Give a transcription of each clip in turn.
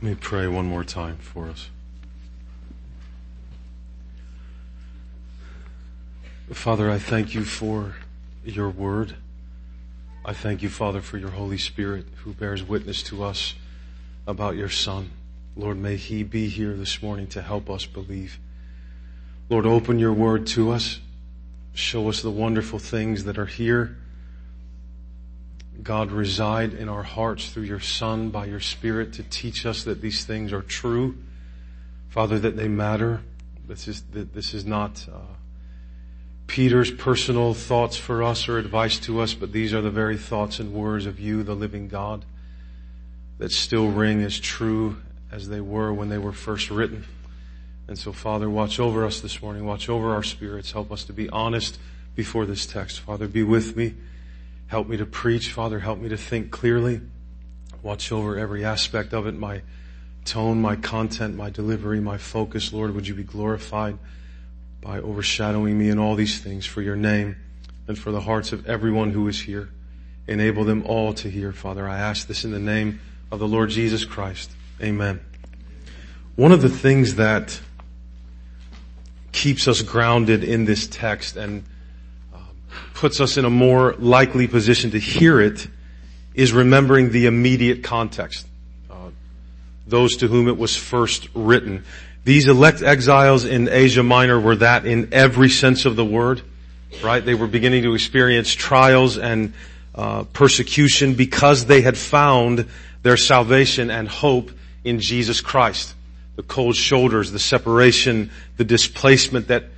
Let me pray one more time for us. Father, I thank you for your word. I thank you, Father, for your Holy Spirit who bears witness to us about your Son. Lord, may he be here this morning to help us believe. Lord, open your word to us. Show us the wonderful things that are here. God, reside in our hearts through your Son by your Spirit to teach us that these things are true. Father, that they matter. This is, this is not uh, Peter's personal thoughts for us or advice to us, but these are the very thoughts and words of you, the living God, that still ring as true as they were when they were first written. And so, Father, watch over us this morning. Watch over our spirits. Help us to be honest before this text. Father, be with me. Help me to preach. Father, help me to think clearly. Watch over every aspect of it, my tone, my content, my delivery, my focus. Lord, would you be glorified by overshadowing me in all these things for your name and for the hearts of everyone who is here. Enable them all to hear, Father. I ask this in the name of the Lord Jesus Christ. Amen. One of the things that keeps us grounded in this text and puts us in a more likely position to hear it is remembering the immediate context. Uh, those to whom it was first written. These elect exiles in Asia Minor were that in every sense of the word, right? They were beginning to experience trials and uh, persecution because they had found their salvation and hope in Jesus Christ. The cold shoulders, the separation, the displacement that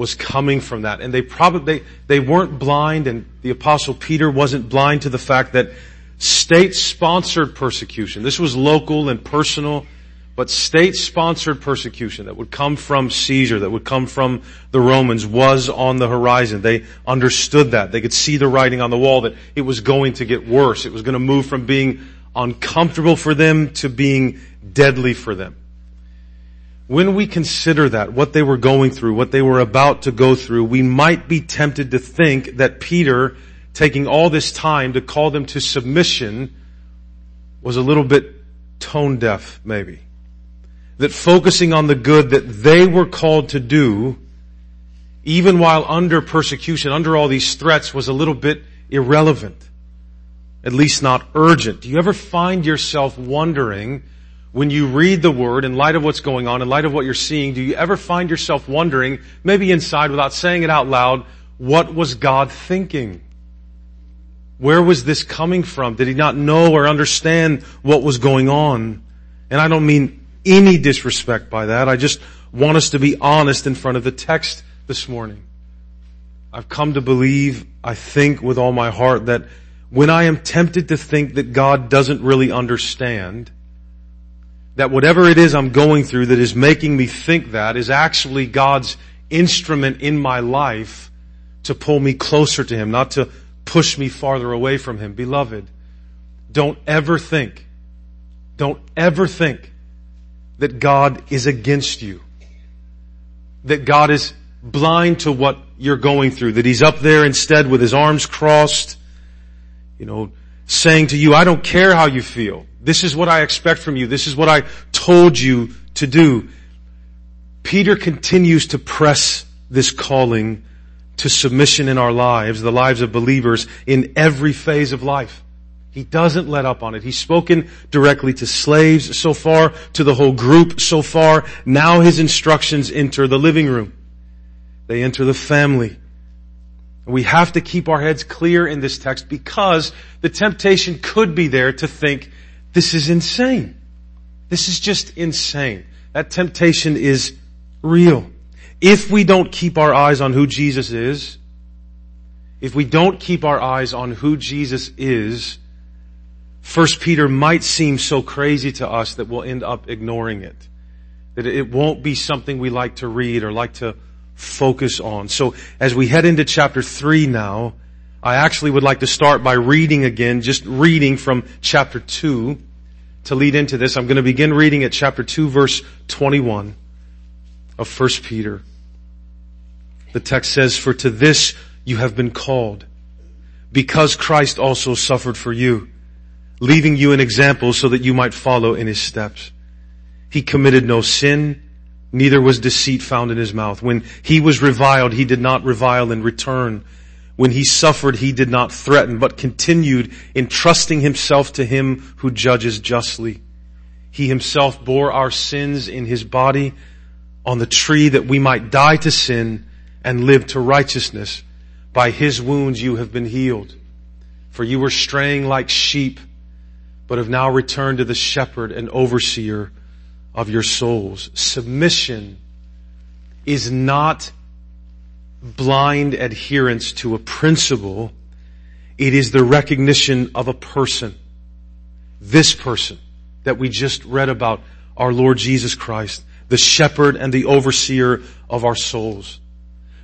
was coming from that. And they probably, they, they weren't blind and the apostle Peter wasn't blind to the fact that state-sponsored persecution, this was local and personal, but state-sponsored persecution that would come from Caesar, that would come from the Romans was on the horizon. They understood that. They could see the writing on the wall that it was going to get worse. It was going to move from being uncomfortable for them to being deadly for them when we consider that, what they were going through, what they were about to go through, we might be tempted to think that Peter, taking all this time to call them to submission, was a little bit tone deaf, maybe. That focusing on the good that they were called to do, even while under persecution, under all these threats, was a little bit irrelevant. At least not urgent. Do you ever find yourself wondering, when you read the Word, in light of what's going on, in light of what you're seeing, do you ever find yourself wondering, maybe inside without saying it out loud, what was God thinking? Where was this coming from? Did he not know or understand what was going on? And I don't mean any disrespect by that. I just want us to be honest in front of the text this morning. I've come to believe, I think with all my heart that when I am tempted to think that God doesn't really understand, that whatever it is I'm going through that is making me think that is actually God's instrument in my life to pull me closer to Him, not to push me farther away from Him. Beloved, don't ever think, don't ever think that God is against you. That God is blind to what you're going through. That He's up there instead with His arms crossed, you know, saying to you, I don't care how you feel. This is what I expect from you. This is what I told you to do. Peter continues to press this calling to submission in our lives, the lives of believers in every phase of life. He doesn't let up on it. He's spoken directly to slaves so far, to the whole group so far. Now his instructions enter the living room. They enter the family. We have to keep our heads clear in this text because the temptation could be there to think, this is insane. This is just insane. That temptation is real. If we don't keep our eyes on who Jesus is, if we don't keep our eyes on who Jesus is, First Peter might seem so crazy to us that we'll end up ignoring it. That it won't be something we like to read or like to focus on. So as we head into chapter 3 now, I actually would like to start by reading again, just reading from chapter 2 to lead into this. I'm going to begin reading at chapter 2 verse 21 of 1 Peter. The text says, For to this you have been called, because Christ also suffered for you, leaving you an example so that you might follow in his steps. he committed no sin, neither was deceit found in his mouth. When he was reviled, he did not revile in return. When he suffered, he did not threaten, but continued entrusting himself to him who judges justly. He himself bore our sins in his body on the tree that we might die to sin and live to righteousness. By his wounds you have been healed. For you were straying like sheep, but have now returned to the shepherd and overseer of your souls. Submission is not blind adherence to a principle. It is the recognition of a person. This person that we just read about, our Lord Jesus Christ, the shepherd and the overseer of our souls.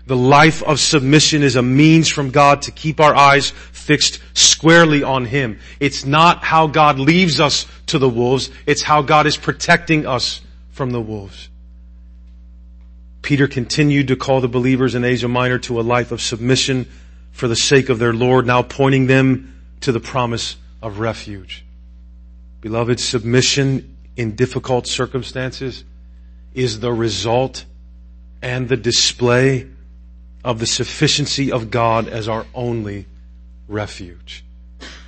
The life of submission is a means from God to keep our eyes fixed squarely on Him. It's not how God leaves us to the wolves, it's how God is protecting us from the wolves. Peter continued to call the believers in Asia Minor to a life of submission for the sake of their Lord, now pointing them to the promise of refuge. Beloved, submission in difficult circumstances is the result and the display of the sufficiency of God as our only refuge.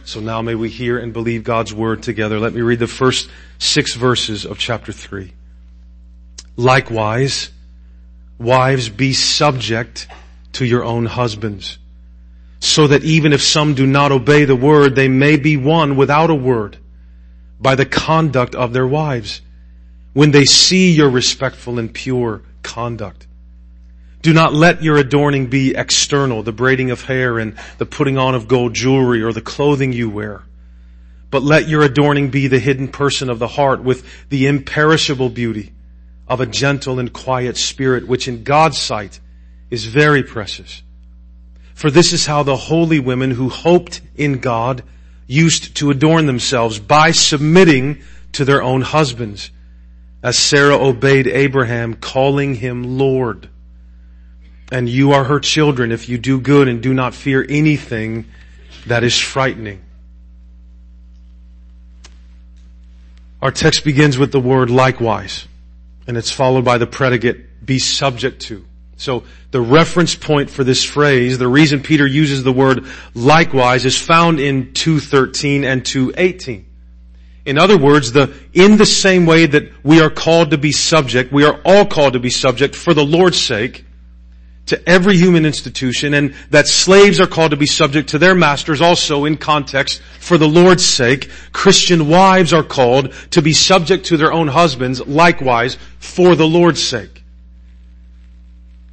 So now may we hear and believe God's word together. Let me read the first six verses of chapter three. Likewise, wives be subject to your own husbands, so that even if some do not obey the word, they may be won without a word by the conduct of their wives when they see your respectful and pure conduct. Do not let your adorning be external, the braiding of hair and the putting on of gold jewelry or the clothing you wear. But let your adorning be the hidden person of the heart with the imperishable beauty of a gentle and quiet spirit, which in God's sight is very precious. For this is how the holy women who hoped in God used to adorn themselves by submitting to their own husbands, as Sarah obeyed Abraham, calling him Lord and you are her children if you do good and do not fear anything that is frightening. Our text begins with the word likewise, and it's followed by the predicate be subject to. So the reference point for this phrase, the reason Peter uses the word likewise is found in 2.13 and 2.18. In other words, the, in the same way that we are called to be subject, we are all called to be subject for the Lord's sake, to every human institution and that slaves are called to be subject to their masters also in context for the Lord's sake. Christian wives are called to be subject to their own husbands likewise for the Lord's sake.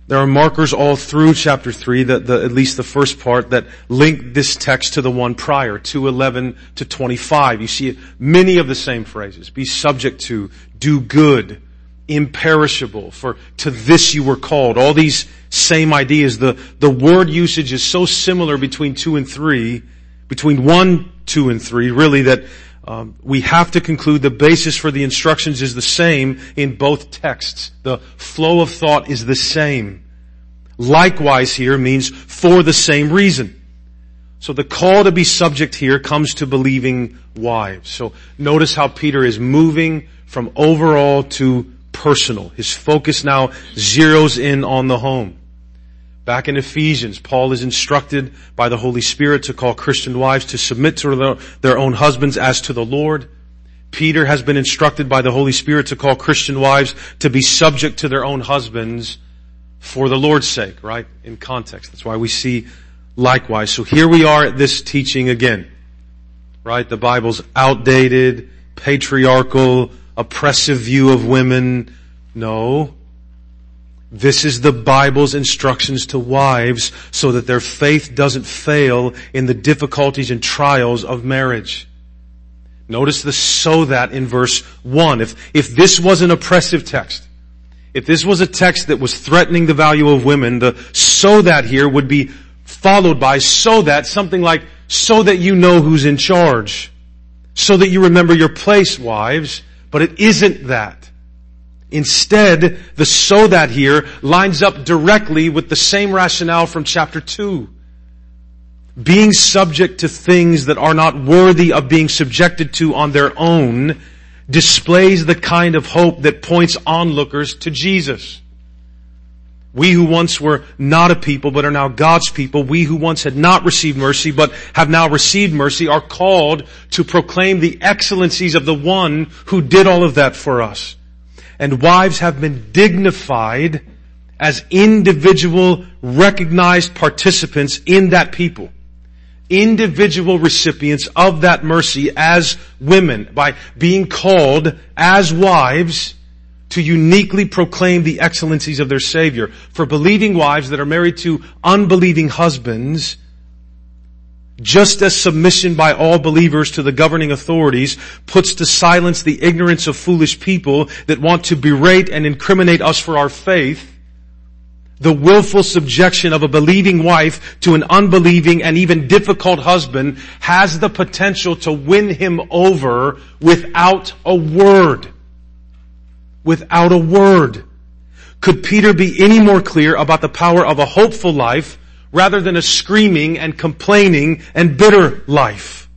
There are markers all through chapter 3 that the, at least the first part that link this text to the one prior, 211 to 25. You see many of the same phrases. Be subject to, do good, imperishable, for to this you were called. All these same ideas. The, the word usage is so similar between two and three, between one, two, and three, really that um, we have to conclude the basis for the instructions is the same in both texts. The flow of thought is the same. Likewise here means for the same reason. So the call to be subject here comes to believing wives. So notice how Peter is moving from overall to personal. His focus now zeroes in on the home. Back in Ephesians, Paul is instructed by the Holy Spirit to call Christian wives to submit to their own husbands as to the Lord. Peter has been instructed by the Holy Spirit to call Christian wives to be subject to their own husbands for the Lord's sake, right? In context. That's why we see likewise. So here we are at this teaching again, right? The Bible's outdated, patriarchal, oppressive view of women. No. This is the Bible's instructions to wives so that their faith doesn't fail in the difficulties and trials of marriage. Notice the so that in verse 1. If, if this was an oppressive text, if this was a text that was threatening the value of women, the so that here would be followed by so that, something like, so that you know who's in charge. So that you remember your place, wives. But it isn't that. Instead, the so that here lines up directly with the same rationale from chapter 2. Being subject to things that are not worthy of being subjected to on their own displays the kind of hope that points onlookers to Jesus. We who once were not a people but are now God's people, we who once had not received mercy but have now received mercy are called to proclaim the excellencies of the one who did all of that for us. And wives have been dignified as individual recognized participants in that people. Individual recipients of that mercy as women by being called as wives to uniquely proclaim the excellencies of their Savior. For believing wives that are married to unbelieving husbands, just as submission by all believers to the governing authorities puts to silence the ignorance of foolish people that want to berate and incriminate us for our faith, the willful subjection of a believing wife to an unbelieving and even difficult husband has the potential to win him over without a word without a word. Could Peter be any more clear about the power of a hopeful life rather than a screaming and complaining and bitter life?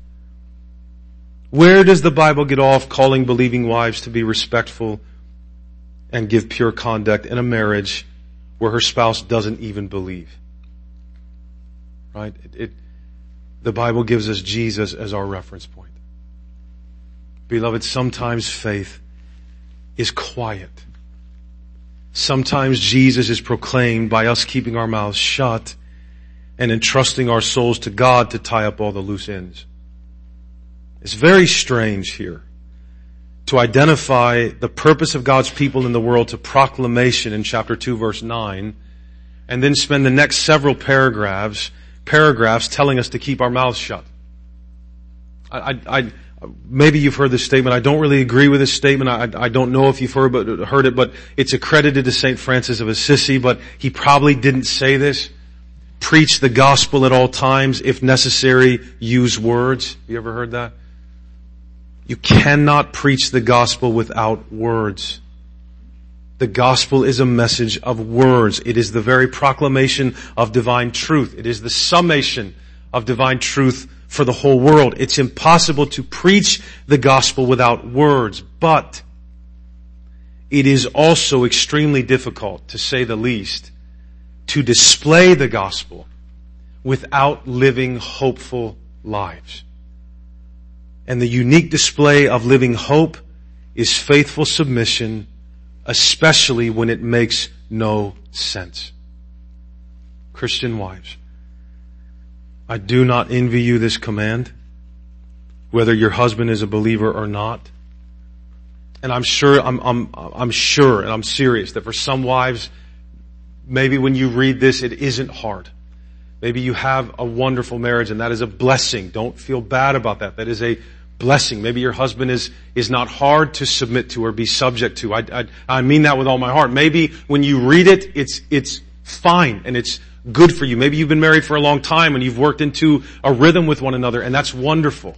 Where does the Bible get off calling believing wives to be respectful and give pure conduct in a marriage where her spouse doesn't even believe? Right? It, it, the Bible gives us Jesus as our reference point. Beloved, sometimes faith is quiet. Sometimes Jesus is proclaimed by us keeping our mouths shut and entrusting our souls to God to tie up all the loose ends. It's very strange here to identify the purpose of God's people in the world to proclamation in chapter 2 verse 9 and then spend the next several paragraphs paragraphs telling us to keep our mouths shut. I, I, I maybe you've heard this statement. I don't really agree with this statement. I, I don't know if you've heard, but, heard it, but it's accredited to St. Francis of Assisi, but he probably didn't say this. Preach the gospel at all times. If necessary, use words. You ever heard that? You cannot preach the gospel without words. The gospel is a message of words. It is the very proclamation of divine truth. It is the summation of divine truth for the whole world. It's impossible to preach the gospel without words, but it is also extremely difficult, to say the least, to display the gospel without living hopeful lives. And the unique display of living hope is faithful submission, especially when it makes no sense. Christian wives. I do not envy you this command, whether your husband is a believer or not. And I'm sure, I'm, I'm, I'm sure, and I'm serious that for some wives, maybe when you read this, it isn't hard. Maybe you have a wonderful marriage and that is a blessing. Don't feel bad about that. That is a blessing. Maybe your husband is, is not hard to submit to or be subject to. I, I, I mean that with all my heart. Maybe when you read it, it's, it's fine and it's, good for you. Maybe you've been married for a long time and you've worked into a rhythm with one another and that's wonderful.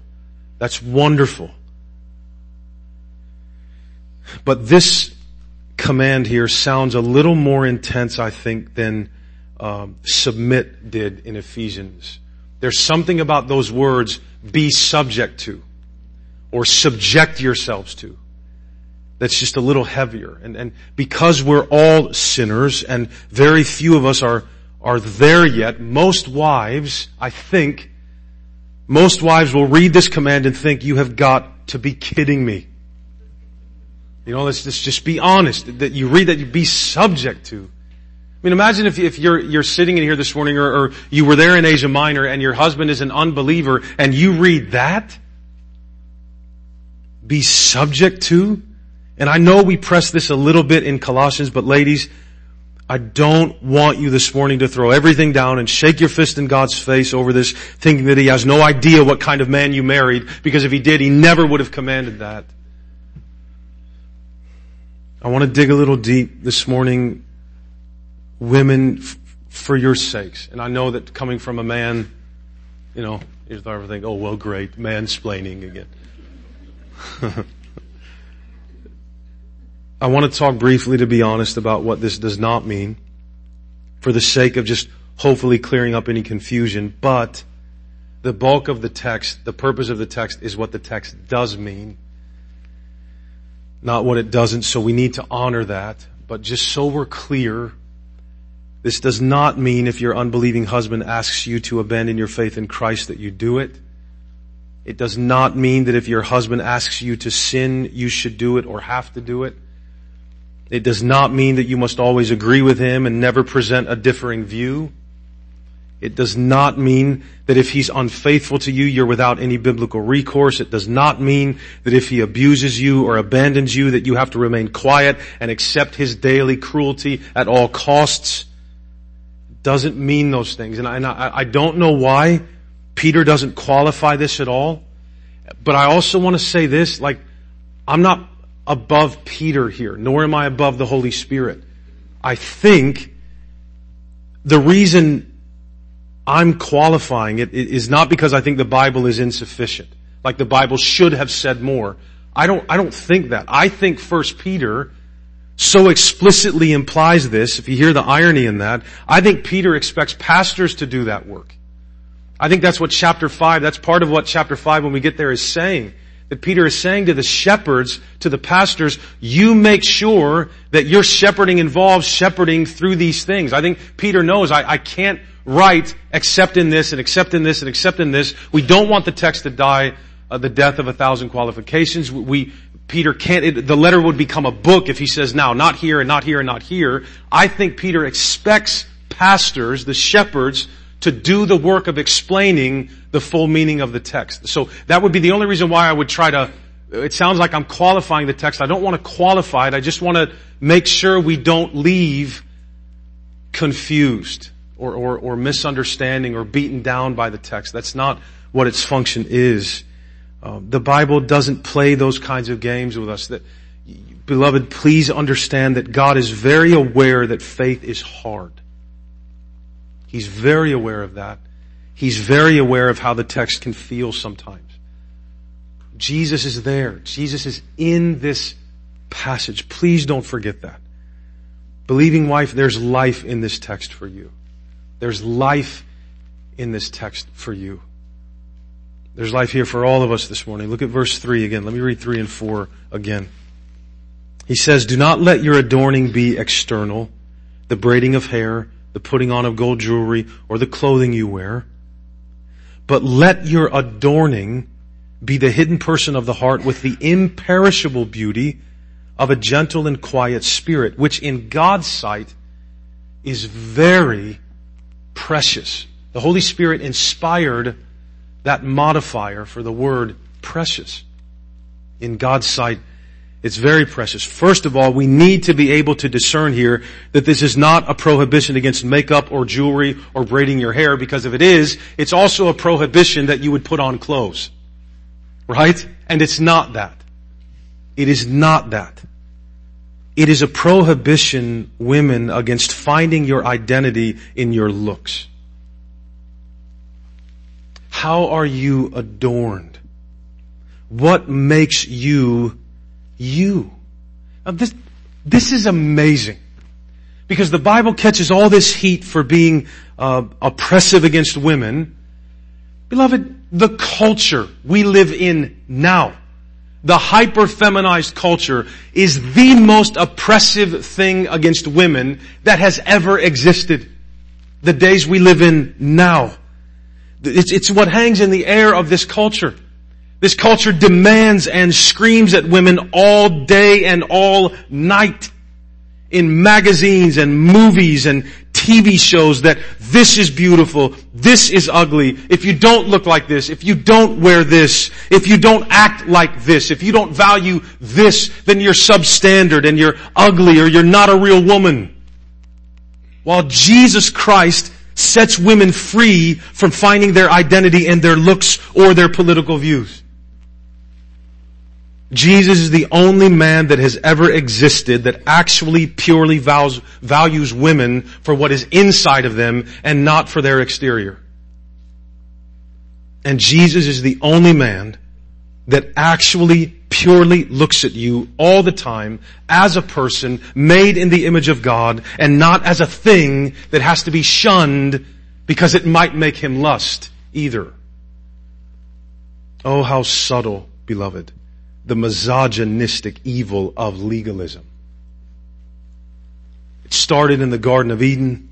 That's wonderful. But this command here sounds a little more intense, I think, than um, submit did in Ephesians. There's something about those words, be subject to, or subject yourselves to, that's just a little heavier. And, and because we're all sinners and very few of us are are there yet, most wives, I think, most wives will read this command and think, you have got to be kidding me. You know, let's just, just be honest, that you read that you be subject to. I mean, imagine if, if you're, you're sitting in here this morning or, or you were there in Asia Minor and your husband is an unbeliever and you read that. Be subject to. And I know we press this a little bit in Colossians, but ladies, I don't want you this morning to throw everything down and shake your fist in God's face over this, thinking that He has no idea what kind of man you married, because if He did, He never would have commanded that. I want to dig a little deep this morning, women, f- for your sakes. And I know that coming from a man, you know, you ever think, oh well great, mansplaining again. I want to talk briefly, to be honest, about what this does not mean for the sake of just hopefully clearing up any confusion, but the bulk of the text, the purpose of the text is what the text does mean. Not what it doesn't, so we need to honor that. But just so we're clear, this does not mean if your unbelieving husband asks you to abandon your faith in Christ that you do it. It does not mean that if your husband asks you to sin, you should do it or have to do it. It does not mean that you must always agree with him and never present a differing view. It does not mean that if he's unfaithful to you, you're without any biblical recourse. It does not mean that if he abuses you or abandons you, that you have to remain quiet and accept his daily cruelty at all costs. It doesn't mean those things. And I, I don't know why Peter doesn't qualify this at all. But I also want to say this, like, I'm not above Peter here, nor am I above the Holy Spirit. I think the reason I'm qualifying it is not because I think the Bible is insufficient. Like the Bible should have said more. I don't, I don't think that. I think first Peter so explicitly implies this, if you hear the irony in that, I think Peter expects pastors to do that work. I think that's what chapter 5, that's part of what chapter 5 when we get there is saying. That Peter is saying to the shepherds, to the pastors, you make sure that your shepherding involves shepherding through these things. I think Peter knows I, I can't right except in this and except in this and except in this. We don't want the text to die uh, the death of a thousand qualifications. We, Peter can't, it, the letter would become a book if he says now, not here and not here and not here. I think Peter expects pastors, the shepherds, to do the work of explaining the full meaning of the text. So that would be the only reason why I would try to, it sounds like I'm qualifying the text. I don't want to qualify it. I just want to make sure we don't leave confused or, or, or misunderstanding or beaten down by the text. That's not what its function is. Uh, the Bible doesn't play those kinds of games with us. That, beloved, please understand that God is very aware that faith is hard. He's very aware of that. He's very aware of how the text can feel sometimes. Jesus is there. Jesus is in this passage. Please don't forget that. Believing wife, there's life in this text for you. There's life in this text for you. There's life here for all of us this morning. Look at verse 3 again. Let me read 3 and 4 again. He says, Do not let your adorning be external, the braiding of hair, the putting on of gold jewelry, or the clothing you wear. But let your adorning be the hidden person of the heart with the imperishable beauty of a gentle and quiet spirit, which in God's sight is very precious. The Holy Spirit inspired that modifier for the word precious. In God's sight, it's very precious. First of all, we need to be able to discern here that this is not a prohibition against makeup or jewelry or braiding your hair because if it is, it's also a prohibition that you would put on clothes. Right? And it's not that. It is not that. It is a prohibition, women, against finding your identity in your looks. How are you adorned? What makes you you? Now this, this is amazing. Because the Bible catches all this heat for being uh, oppressive against women. Beloved, the culture we live in now the hyper feminized culture is the most oppressive thing against women that has ever existed. The days we live in now. It's, it's what hangs in the air of this culture. This culture demands and screams at women all day and all night in magazines and movies and TV shows that this is beautiful, this is ugly, if you don't look like this, if you don't wear this, if you don't act like this, if you don't value this, then you're substandard and you're ugly or you're not a real woman. While Jesus Christ sets women free from finding their identity in their looks or their political views. Jesus is the only man that has ever existed that actually purely vows, values women for what is inside of them and not for their exterior. And Jesus is the only man that actually purely looks at you all the time as a person made in the image of God and not as a thing that has to be shunned because it might make him lust either. Oh, how subtle, beloved the misogynistic evil of legalism. It started in the Garden of Eden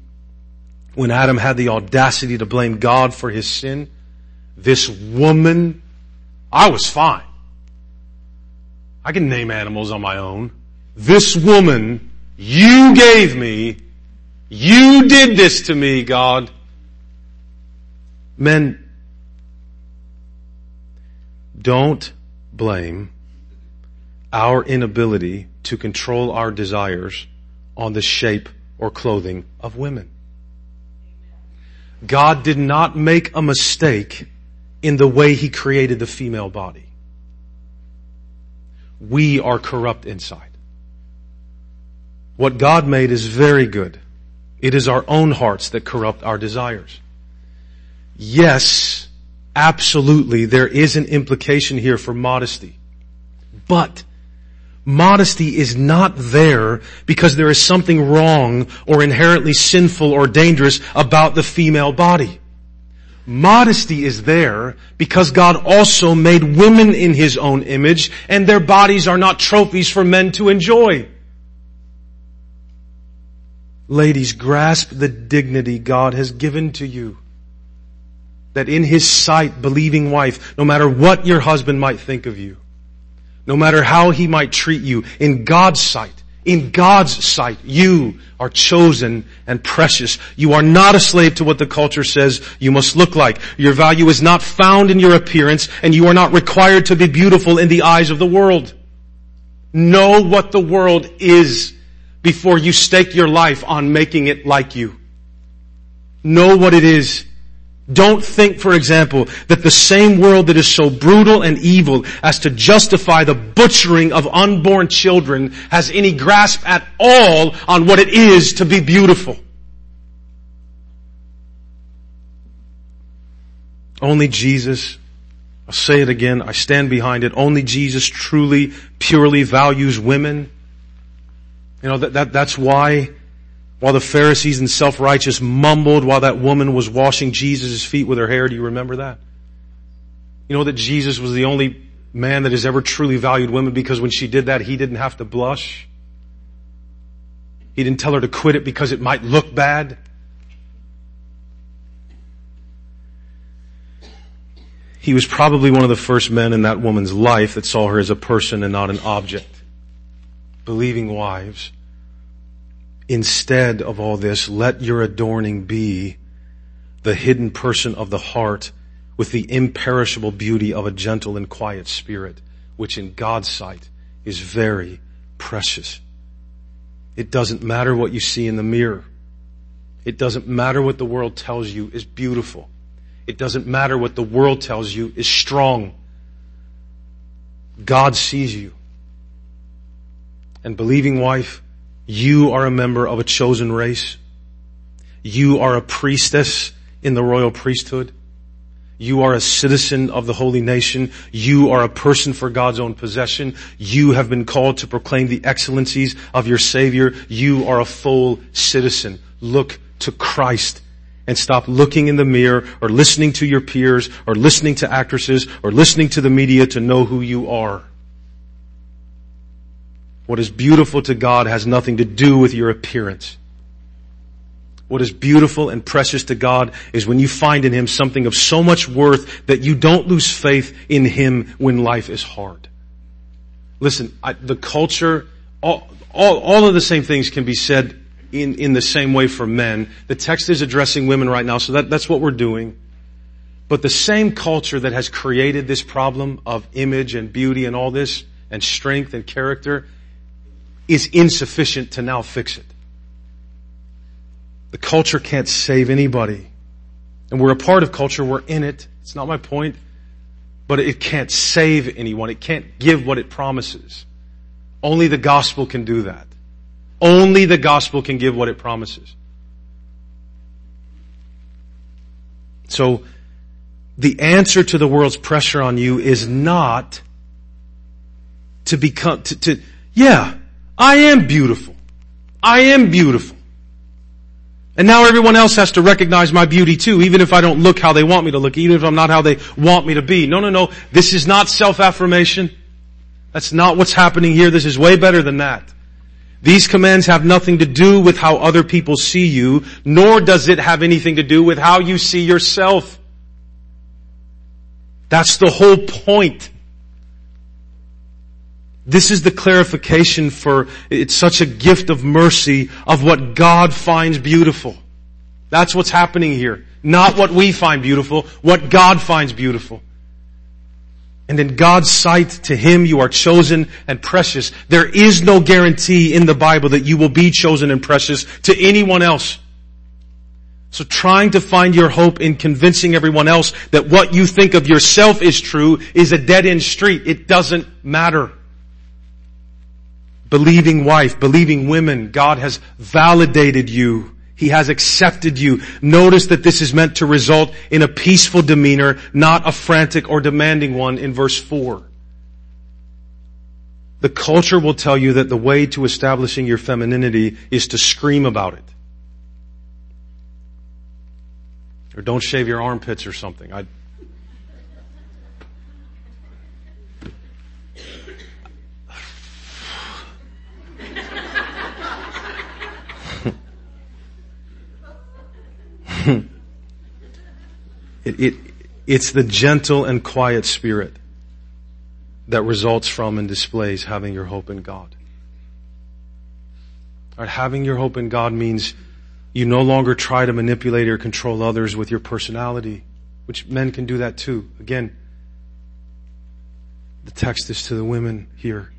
when Adam had the audacity to blame God for his sin. This woman, I was fine. I can name animals on my own. This woman, you gave me, you did this to me, God. Men, don't blame our inability to control our desires on the shape or clothing of women. God did not make a mistake in the way He created the female body. We are corrupt inside. What God made is very good. It is our own hearts that corrupt our desires. Yes, absolutely, there is an implication here for modesty. But modesty is not there because there is something wrong or inherently sinful or dangerous about the female body. Modesty is there because God also made women in His own image and their bodies are not trophies for men to enjoy. Ladies, grasp the dignity God has given to you. That in His sight, believing wife, no matter what your husband might think of you, no matter how he might treat you, in God's sight, in God's sight, you are chosen and precious. You are not a slave to what the culture says you must look like. Your value is not found in your appearance and you are not required to be beautiful in the eyes of the world. Know what the world is before you stake your life on making it like you. Know what it is don't think, for example, that the same world that is so brutal and evil as to justify the butchering of unborn children has any grasp at all on what it is to be beautiful. Only Jesus, I'll say it again, I stand behind it, only Jesus truly, purely values women. You know, that, that, that's why while the Pharisees and self-righteous mumbled while that woman was washing Jesus' feet with her hair. Do you remember that? You know that Jesus was the only man that has ever truly valued women because when she did that, he didn't have to blush. He didn't tell her to quit it because it might look bad. He was probably one of the first men in that woman's life that saw her as a person and not an object. Believing wives Instead of all this, let your adorning be the hidden person of the heart with the imperishable beauty of a gentle and quiet spirit, which in God's sight is very precious. It doesn't matter what you see in the mirror. It doesn't matter what the world tells you is beautiful. It doesn't matter what the world tells you is strong. God sees you. And believing wife, you are a member of a chosen race. You are a priestess in the royal priesthood. You are a citizen of the holy nation. You are a person for God's own possession. You have been called to proclaim the excellencies of your Savior. You are a full citizen. Look to Christ and stop looking in the mirror or listening to your peers or listening to actresses or listening to the media to know who you are. What is beautiful to God has nothing to do with your appearance. What is beautiful and precious to God is when you find in Him something of so much worth that you don't lose faith in Him when life is hard. Listen, I, the culture, all, all, all of the same things can be said in, in the same way for men. The text is addressing women right now, so that, that's what we're doing. But the same culture that has created this problem of image and beauty and all this, and strength and character, is insufficient to now fix it. The culture can't save anybody. And we're a part of culture, we're in it. It's not my point. But it can't save anyone. It can't give what it promises. Only the gospel can do that. Only the gospel can give what it promises. So, the answer to the world's pressure on you is not to become, to, to yeah, I am beautiful. I am beautiful. And now everyone else has to recognize my beauty too, even if I don't look how they want me to look, even if I'm not how they want me to be. No, no, no. This is not self-affirmation. That's not what's happening here. This is way better than that. These commands have nothing to do with how other people see you, nor does it have anything to do with how you see yourself. That's the whole point. This is the clarification for, it's such a gift of mercy of what God finds beautiful. That's what's happening here. Not what we find beautiful, what God finds beautiful. And in God's sight, to Him you are chosen and precious. There is no guarantee in the Bible that you will be chosen and precious to anyone else. So trying to find your hope in convincing everyone else that what you think of yourself is true is a dead end street. It doesn't matter. Believing wife, believing women, God has validated you he has accepted you. Notice that this is meant to result in a peaceful demeanor, not a frantic or demanding one in verse 4. The culture will tell you that the way to establishing your femininity is to scream about it. Or don't shave your armpits or something. I, it, it's the gentle and quiet spirit that results from and displays having your hope in God. Right, having your hope in God means you no longer try to manipulate or control others with your personality, which men can do that too. Again, the text is to the women here.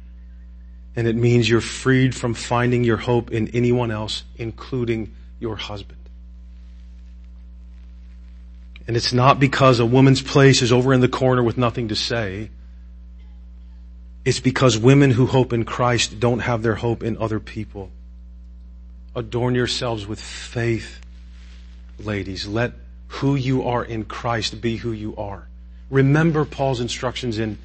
And it means you're freed from finding your hope in anyone else, including your husband. And it's not because a woman's place is over in the corner with nothing to say. It's because women who hope in Christ don't have their hope in other people. Adorn yourselves with faith, ladies. Let who you are in Christ be who you are. Remember Paul's instructions in,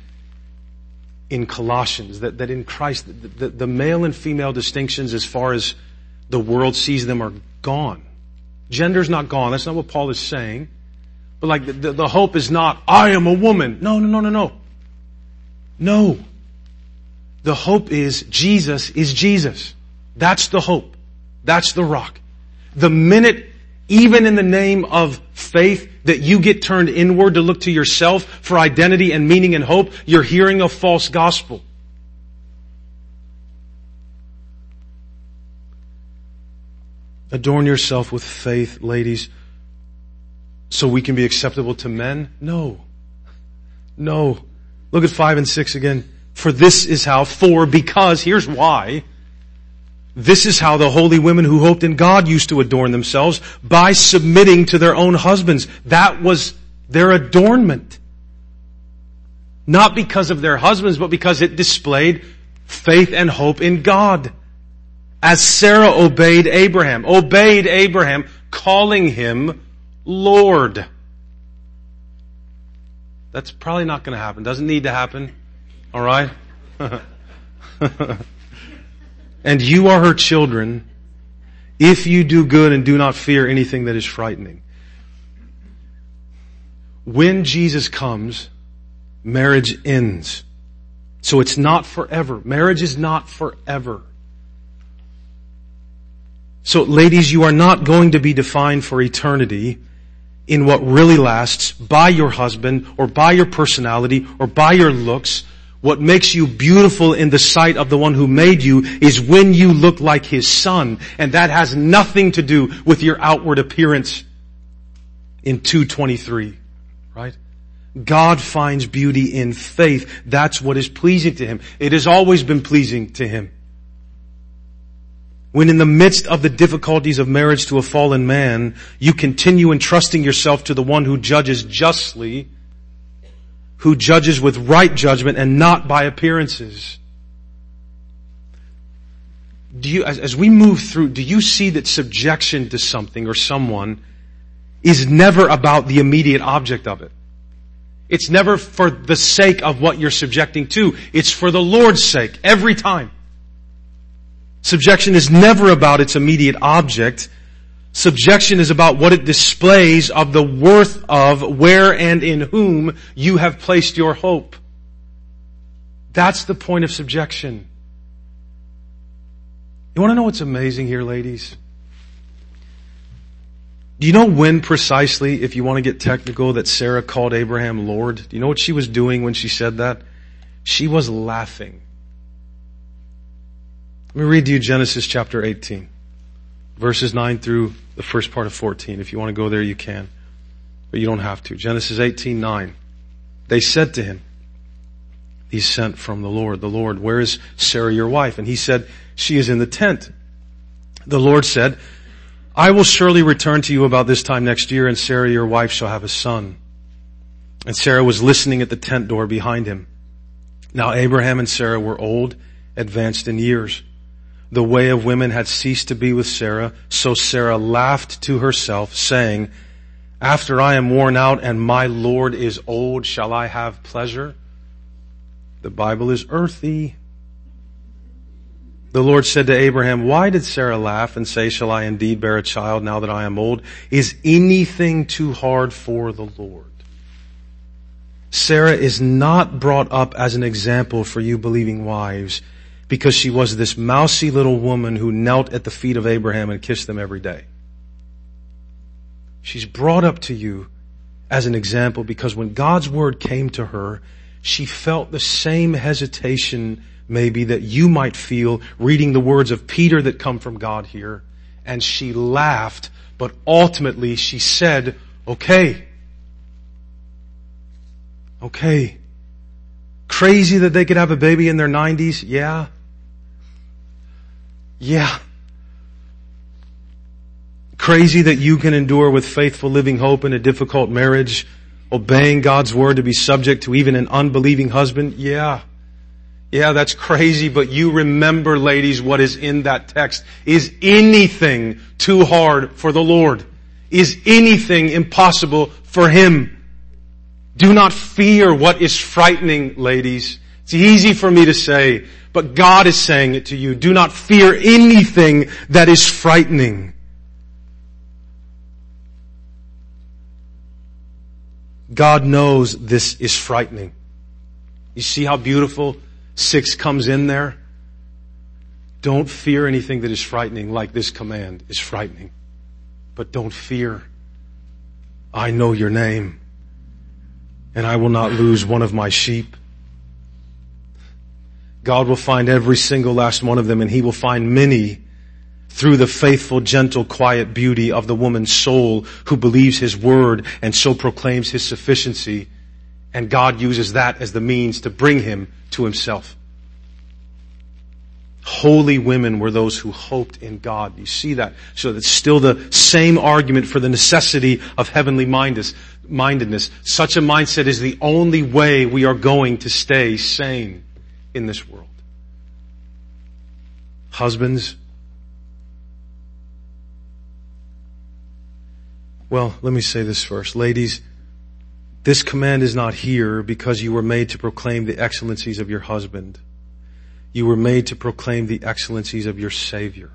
in Colossians that, that in Christ, the, the, the male and female distinctions as far as the world sees them are gone. Gender's not gone. That's not what Paul is saying. But like the, the hope is not, I am a woman. No, no, no, no, no. No. The hope is Jesus is Jesus. That's the hope. That's the rock. The minute, even in the name of faith, that you get turned inward to look to yourself for identity and meaning and hope, you're hearing a false gospel. Adorn yourself with faith, ladies so we can be acceptable to men? No. No. Look at five and six again. For this is how, for, because, here's why. This is how the holy women who hoped in God used to adorn themselves by submitting to their own husbands. That was their adornment. Not because of their husbands, but because it displayed faith and hope in God. As Sarah obeyed Abraham, obeyed Abraham, calling him Lord. That's probably not going to happen. Doesn't need to happen. All right? and you are her children if you do good and do not fear anything that is frightening. When Jesus comes, marriage ends. So it's not forever. Marriage is not forever. So ladies, you are not going to be defined for eternity in what really lasts by your husband or by your personality or by your looks. What makes you beautiful in the sight of the one who made you is when you look like his son. And that has nothing to do with your outward appearance in 223, right? God finds beauty in faith. That's what is pleasing to him. It has always been pleasing to him when in the midst of the difficulties of marriage to a fallen man, you continue entrusting yourself to the one who judges justly, who judges with right judgment and not by appearances. Do you, as, as we move through, do you see that subjection to something or someone is never about the immediate object of it? It's never for the sake of what you're subjecting to. It's for the Lord's sake, every time. Subjection is never about its immediate object. Subjection is about what it displays of the worth of where and in whom you have placed your hope. That's the point of subjection. You want to know what's amazing here, ladies? Do you know when precisely, if you want to get technical, that Sarah called Abraham Lord? Do you know what she was doing when she said that? She was laughing. Let me read to you Genesis chapter 18, verses 9 through the first part of 14. If you want to go there, you can. But you don't have to. Genesis 18, 9. They said to him, He's sent from the Lord. The Lord, where is Sarah your wife? And he said, She is in the tent. The Lord said, I will surely return to you about this time next year and Sarah your wife shall have a son. And Sarah was listening at the tent door behind him. Now Abraham and Sarah were old, advanced in years. The way of women had ceased to be with Sarah, so Sarah laughed to herself, saying, After I am worn out and my Lord is old, shall I have pleasure? The Bible is earthy. The Lord said to Abraham, why did Sarah laugh and say, shall I indeed bear a child now that I am old? Is anything too hard for the Lord? Sarah is not brought up as an example for you believing wives because she was this mousy little woman who knelt at the feet of Abraham and kissed them every day. She's brought up to you as an example because when God's word came to her, she felt the same hesitation maybe that you might feel reading the words of Peter that come from God here. And she laughed, but ultimately she said, okay. Okay. Crazy that they could have a baby in their 90s? Yeah. Yeah. Crazy that you can endure with faithful living hope in a difficult marriage, obeying God's word to be subject to even an unbelieving husband? Yeah. Yeah, that's crazy, but you remember, ladies, what is in that text. Is anything too hard for the Lord? Is anything impossible for Him? Do not fear what is frightening, ladies. It's easy for me to say, but God is saying it to you. Do not fear anything that is frightening. God knows this is frightening. You see how beautiful Six comes in there. Don't fear anything that is frightening like this command is frightening. But don't fear. I know your name and I will not lose one of my sheep. God will find every single last one of them and he will find many through the faithful, gentle, quiet beauty of the woman's soul who believes his word and so proclaims his sufficiency and God uses that as the means to bring him to himself. Holy women were those who hoped in God. You see that? So it's still the same argument for the necessity of heavenly mindedness. Such a mindset is the only way we are going to stay sane in this world. Husbands, well, let me say this first. Ladies, this command is not here because you were made to proclaim the excellencies of your husband. You were made to proclaim the excellencies of your Savior.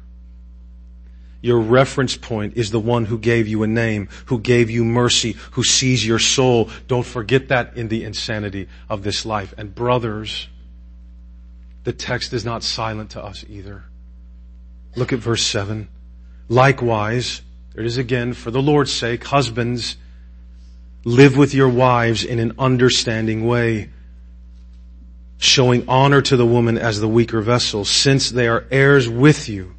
Your reference point is the one who gave you a name, who gave you mercy, who sees your soul. Don't forget that in the insanity of this life. And brothers, the text is not silent to us either. Look at verse 7. Likewise, there it is again, for the Lord's sake, husbands, Live with your wives in an understanding way, showing honor to the woman as the weaker vessel, since they are heirs with you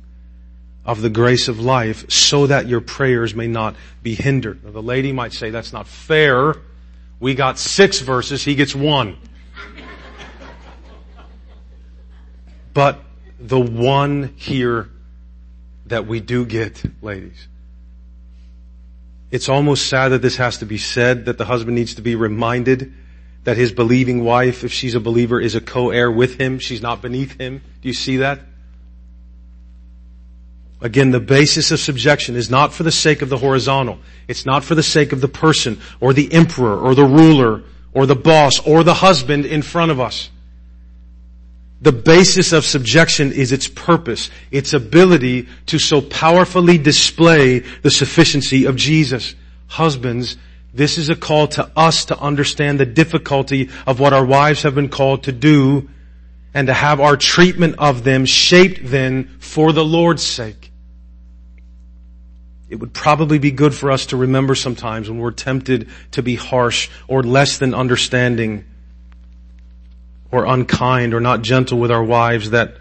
of the grace of life, so that your prayers may not be hindered. Now, the lady might say, that's not fair. We got six verses, he gets one. But the one here that we do get, ladies, it's almost sad that this has to be said, that the husband needs to be reminded that his believing wife, if she's a believer, is a co-heir with him. She's not beneath him. Do you see that? Again, the basis of subjection is not for the sake of the horizontal. It's not for the sake of the person or the emperor or the ruler or the boss or the husband in front of us. The basis of subjection is its purpose, its ability to so powerfully display the sufficiency of Jesus. Husbands, this is a call to us to understand the difficulty of what our wives have been called to do and to have our treatment of them shaped then for the Lord's sake. It would probably be good for us to remember sometimes when we're tempted to be harsh or less than understanding or unkind or not gentle with our wives that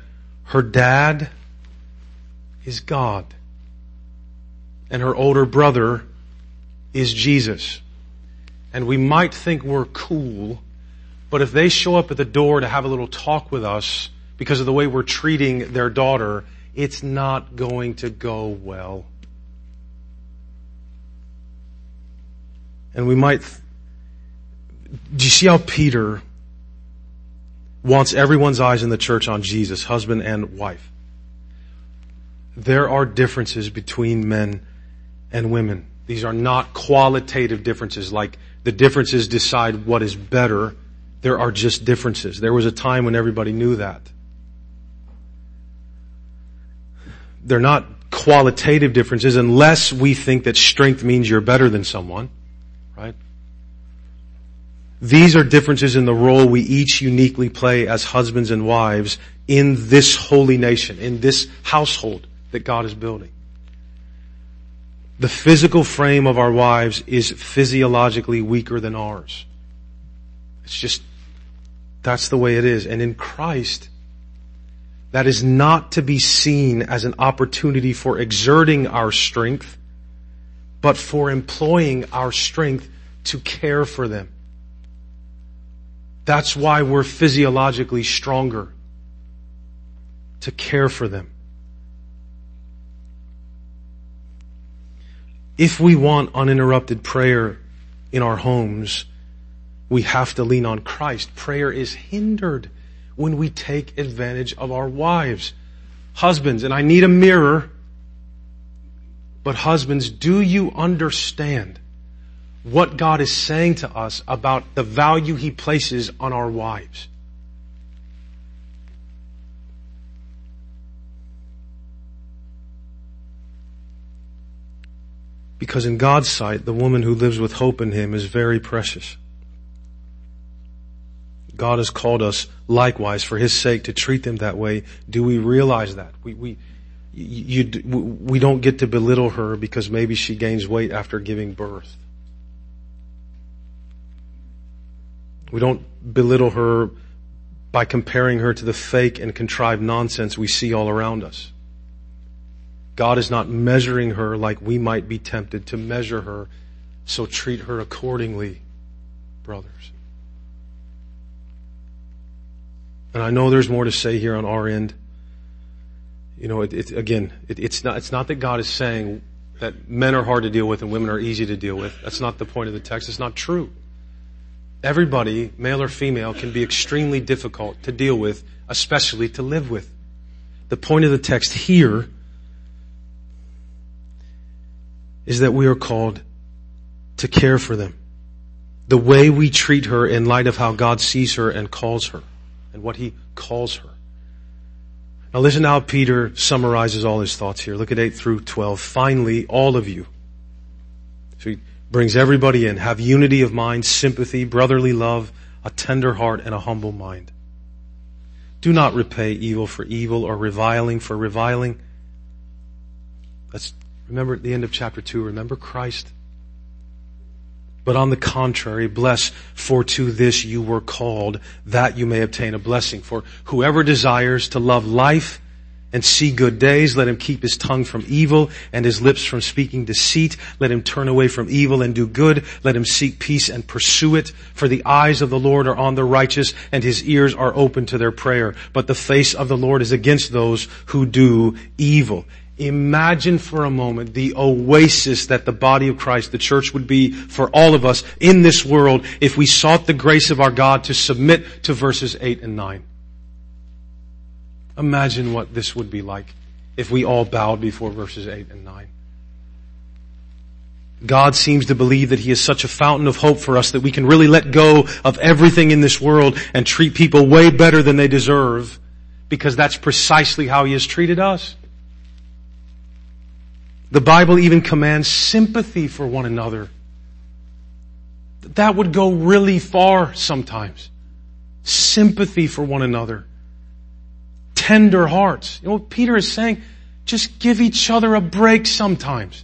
her dad is God and her older brother is Jesus. And we might think we're cool but if they show up at the door to have a little talk with us because of the way we're treating their daughter, it's not going to go well. And we might, do you see how Peter wants everyone's eyes in the church on Jesus, husband and wife? There are differences between men and women. These are not qualitative differences like the differences decide what is better there are just differences. There was a time when everybody knew that. They're not qualitative differences unless we think that strength means you're better than someone, right? These are differences in the role we each uniquely play as husbands and wives in this holy nation, in this household that God is building. The physical frame of our wives is physiologically weaker than ours. It's just that's the way it is. And in Christ, that is not to be seen as an opportunity for exerting our strength, but for employing our strength to care for them. That's why we're physiologically stronger. To care for them. If we want uninterrupted prayer in our homes, we have to lean on Christ. Prayer is hindered when we take advantage of our wives. Husbands, and I need a mirror, but husbands, do you understand what God is saying to us about the value He places on our wives? Because in God's sight, the woman who lives with hope in Him is very precious. God has called us likewise for His sake to treat them that way. Do we realize that? We, we, you, we don't get to belittle her because maybe she gains weight after giving birth. We don't belittle her by comparing her to the fake and contrived nonsense we see all around us. God is not measuring her like we might be tempted to measure her, so treat her accordingly, brothers. And I know there's more to say here on our end. You know, it, it, again, it, it's not, it's not that God is saying that men are hard to deal with and women are easy to deal with. That's not the point of the text. It's not true. Everybody, male or female, can be extremely difficult to deal with, especially to live with. The point of the text here is that we are called to care for them. The way we treat her in light of how God sees her and calls her and what he calls her. Now listen how Peter summarizes all his thoughts here. Look at 8 through 12. Finally, all of you. So he brings everybody in. Have unity of mind, sympathy, brotherly love, a tender heart, and a humble mind. Do not repay evil for evil or reviling for reviling. Let's remember at the end of chapter 2, remember Christ but on the contrary, bless, for to this you were called, that you may obtain a blessing. For whoever desires to love life and see good days, let him keep his tongue from evil and his lips from speaking deceit. Let him turn away from evil and do good. Let him seek peace and pursue it. For the eyes of the Lord are on the righteous and his ears are open to their prayer. But the face of the Lord is against those who do evil. Imagine for a moment the oasis that the body of Christ, the church would be for all of us in this world if we sought the grace of our God to submit to verses 8 and 9. Imagine what this would be like if we all bowed before verses 8 and 9. God seems to believe that He is such a fountain of hope for us that we can really let go of everything in this world and treat people way better than they deserve because that's precisely how He has treated us. The Bible even commands sympathy for one another. That would go really far sometimes. Sympathy for one another. Tender hearts. You know what Peter is saying? Just give each other a break sometimes.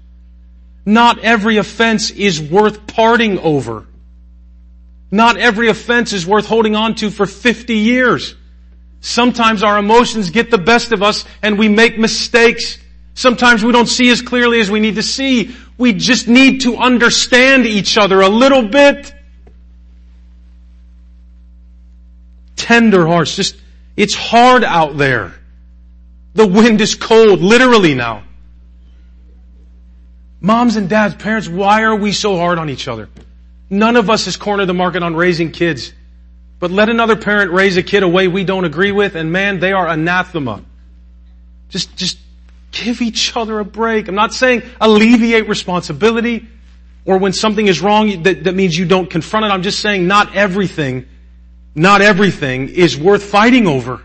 Not every offense is worth parting over. Not every offense is worth holding on to for 50 years. Sometimes our emotions get the best of us and we make mistakes. Sometimes we don't see as clearly as we need to see. We just need to understand each other a little bit. Tender hearts. Just, it's hard out there. The wind is cold, literally now. Moms and dads, parents, why are we so hard on each other? None of us has cornered the market on raising kids. But let another parent raise a kid a way we don't agree with, and man, they are anathema. Just, just give each other a break. I'm not saying alleviate responsibility, or when something is wrong, that, that means you don't confront it. I'm just saying not everything, not everything is worth fighting over.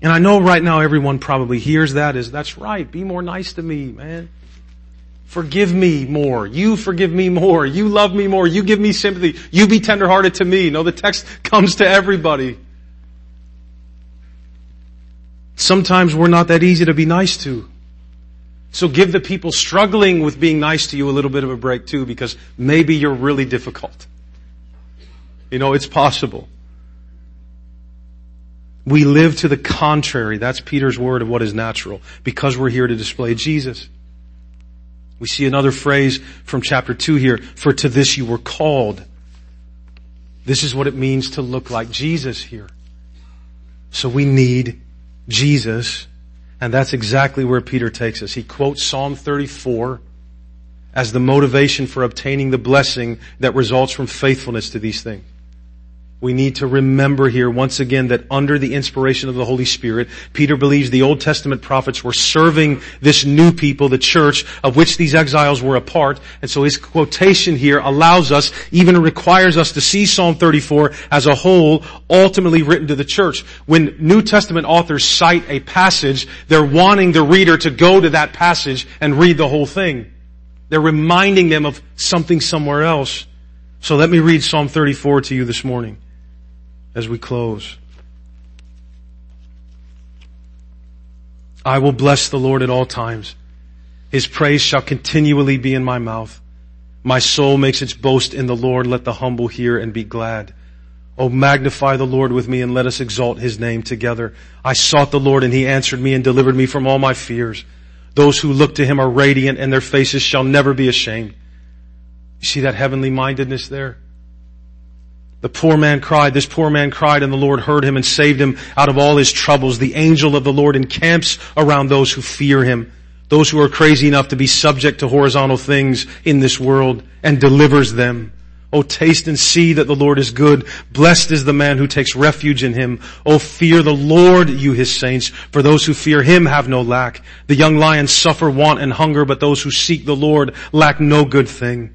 And I know right now everyone probably hears that as, that's right, be more nice to me, man. Forgive me more. You forgive me more. You love me more. You give me sympathy. You be tenderhearted to me. No, the text comes to everybody. Sometimes we're not that easy to be nice to. So give the people struggling with being nice to you a little bit of a break too, because maybe you're really difficult. You know, it's possible. We live to the contrary. That's Peter's word of what is natural, because we're here to display Jesus. We see another phrase from chapter 2 here, for to this you were called. This is what it means to look like Jesus here. So we need Jesus, and that's exactly where Peter takes us. He quotes Psalm 34 as the motivation for obtaining the blessing that results from faithfulness to these things we need to remember here once again that under the inspiration of the Holy Spirit, Peter believes the Old Testament prophets were serving this new people, the church, of which these exiles were a part. And so his quotation here allows us, even requires us to see Psalm 34 as a whole, ultimately written to the church. When New Testament authors cite a passage, they're wanting the reader to go to that passage and read the whole thing. They're reminding them of something somewhere else. So let me read Psalm 34 to you this morning as we close. I will bless the Lord at all times. His praise shall continually be in my mouth. My soul makes its boast in the Lord. Let the humble hear and be glad. Oh, magnify the Lord with me and let us exalt his name together. I sought the Lord and he answered me and delivered me from all my fears. Those who look to him are radiant and their faces shall never be ashamed. You see that heavenly mindedness there? The poor man cried, this poor man cried and the Lord heard him and saved him out of all his troubles. The angel of the Lord encamps around those who fear him, those who are crazy enough to be subject to horizontal things in this world and delivers them. Oh, taste and see that the Lord is good. Blessed is the man who takes refuge in him. Oh, fear the Lord, you his saints, for those who fear him have no lack. The young lions suffer want and hunger, but those who seek the Lord lack no good thing.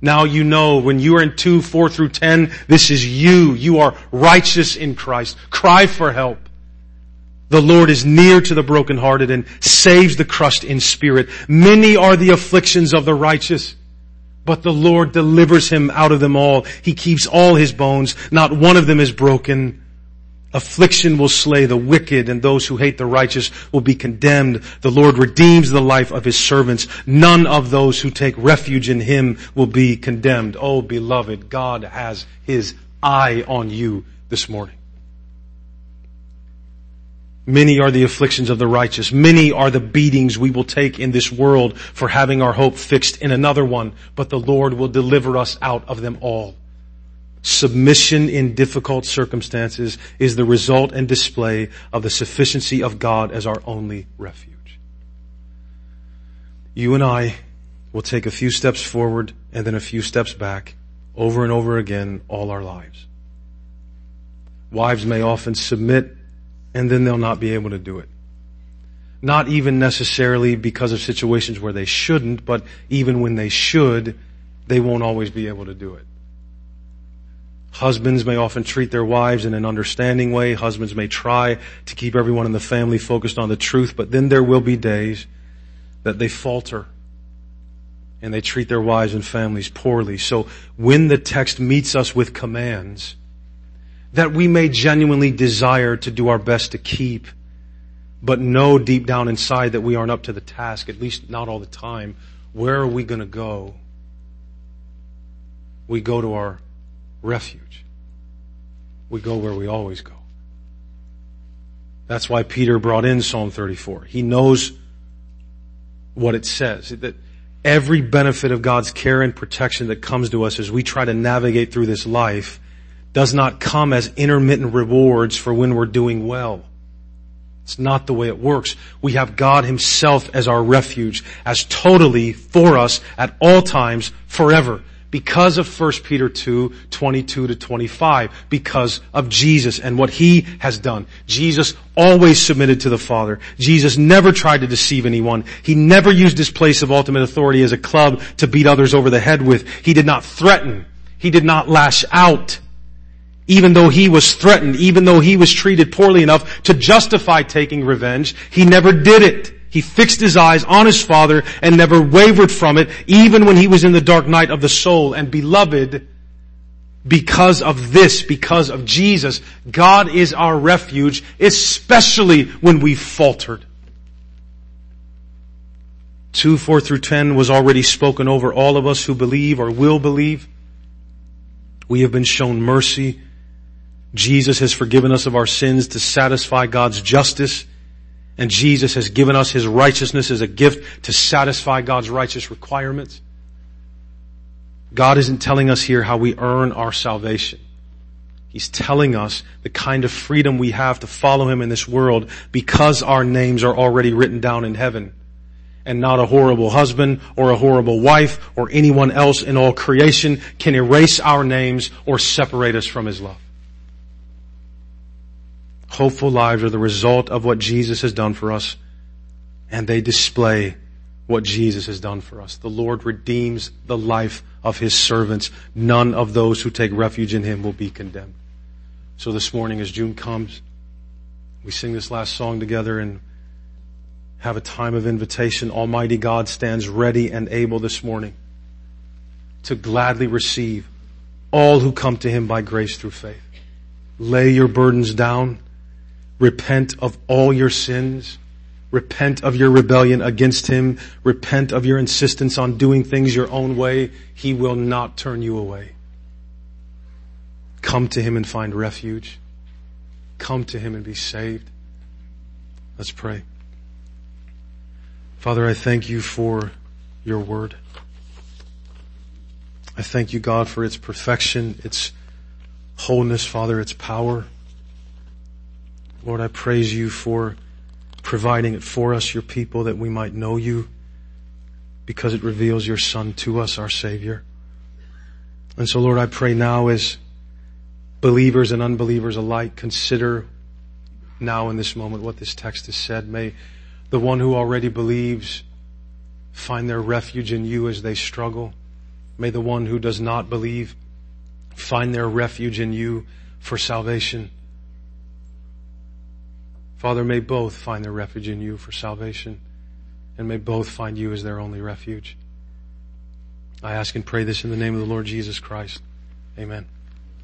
Now you know when you are in 2, 4 through 10, this is you. You are righteous in Christ. Cry for help. The Lord is near to the brokenhearted and saves the crushed in spirit. Many are the afflictions of the righteous, but the Lord delivers him out of them all. He keeps all his bones. Not one of them is broken. Affliction will slay the wicked and those who hate the righteous will be condemned. The Lord redeems the life of his servants. None of those who take refuge in him will be condemned. Oh beloved, God has his eye on you this morning. Many are the afflictions of the righteous. Many are the beatings we will take in this world for having our hope fixed in another one, but the Lord will deliver us out of them all. Submission in difficult circumstances is the result and display of the sufficiency of God as our only refuge. You and I will take a few steps forward and then a few steps back over and over again all our lives. Wives may often submit and then they'll not be able to do it. Not even necessarily because of situations where they shouldn't, but even when they should, they won't always be able to do it. Husbands may often treat their wives in an understanding way. Husbands may try to keep everyone in the family focused on the truth, but then there will be days that they falter and they treat their wives and families poorly. So when the text meets us with commands that we may genuinely desire to do our best to keep, but know deep down inside that we aren't up to the task, at least not all the time, where are we going to go? We go to our refuge. We go where we always go. That's why Peter brought in Psalm 34. He knows what it says. That every benefit of God's care and protection that comes to us as we try to navigate through this life does not come as intermittent rewards for when we're doing well. It's not the way it works. We have God Himself as our refuge, as totally for us at all times, forever because of 1 Peter 2, 22 to 25, because of Jesus and what He has done. Jesus always submitted to the Father. Jesus never tried to deceive anyone. He never used His place of ultimate authority as a club to beat others over the head with. He did not threaten. He did not lash out. Even though he was threatened, even though he was treated poorly enough to justify taking revenge, he never did it. He fixed his eyes on his Father and never wavered from it, even when he was in the dark night of the soul. And beloved, because of this, because of Jesus, God is our refuge, especially when we faltered. 2, 4 through 10 was already spoken over all of us who believe or will believe. We have been shown mercy. Jesus has forgiven us of our sins to satisfy God's justice and Jesus has given us His righteousness as a gift to satisfy God's righteous requirements. God isn't telling us here how we earn our salvation. He's telling us the kind of freedom we have to follow Him in this world because our names are already written down in heaven and not a horrible husband or a horrible wife or anyone else in all creation can erase our names or separate us from His love. Hopeful lives are the result of what Jesus has done for us, and they display what Jesus has done for us. The Lord redeems the life of His servants. None of those who take refuge in Him will be condemned. So this morning as June comes, we sing this last song together and have a time of invitation. Almighty God stands ready and able this morning to gladly receive all who come to Him by grace through faith. Lay your burdens down Repent of all your sins. Repent of your rebellion against Him. Repent of your insistence on doing things your own way. He will not turn you away. Come to Him and find refuge. Come to Him and be saved. Let's pray. Father, I thank you for your word. I thank you, God, for its perfection, its wholeness, Father, its power. Lord, I praise you for providing it for us, your people, that we might know you because it reveals your son to us, our savior. And so Lord, I pray now as believers and unbelievers alike consider now in this moment what this text has said. May the one who already believes find their refuge in you as they struggle. May the one who does not believe find their refuge in you for salvation. Father, may both find their refuge in you for salvation, and may both find you as their only refuge. I ask and pray this in the name of the Lord Jesus Christ. Amen.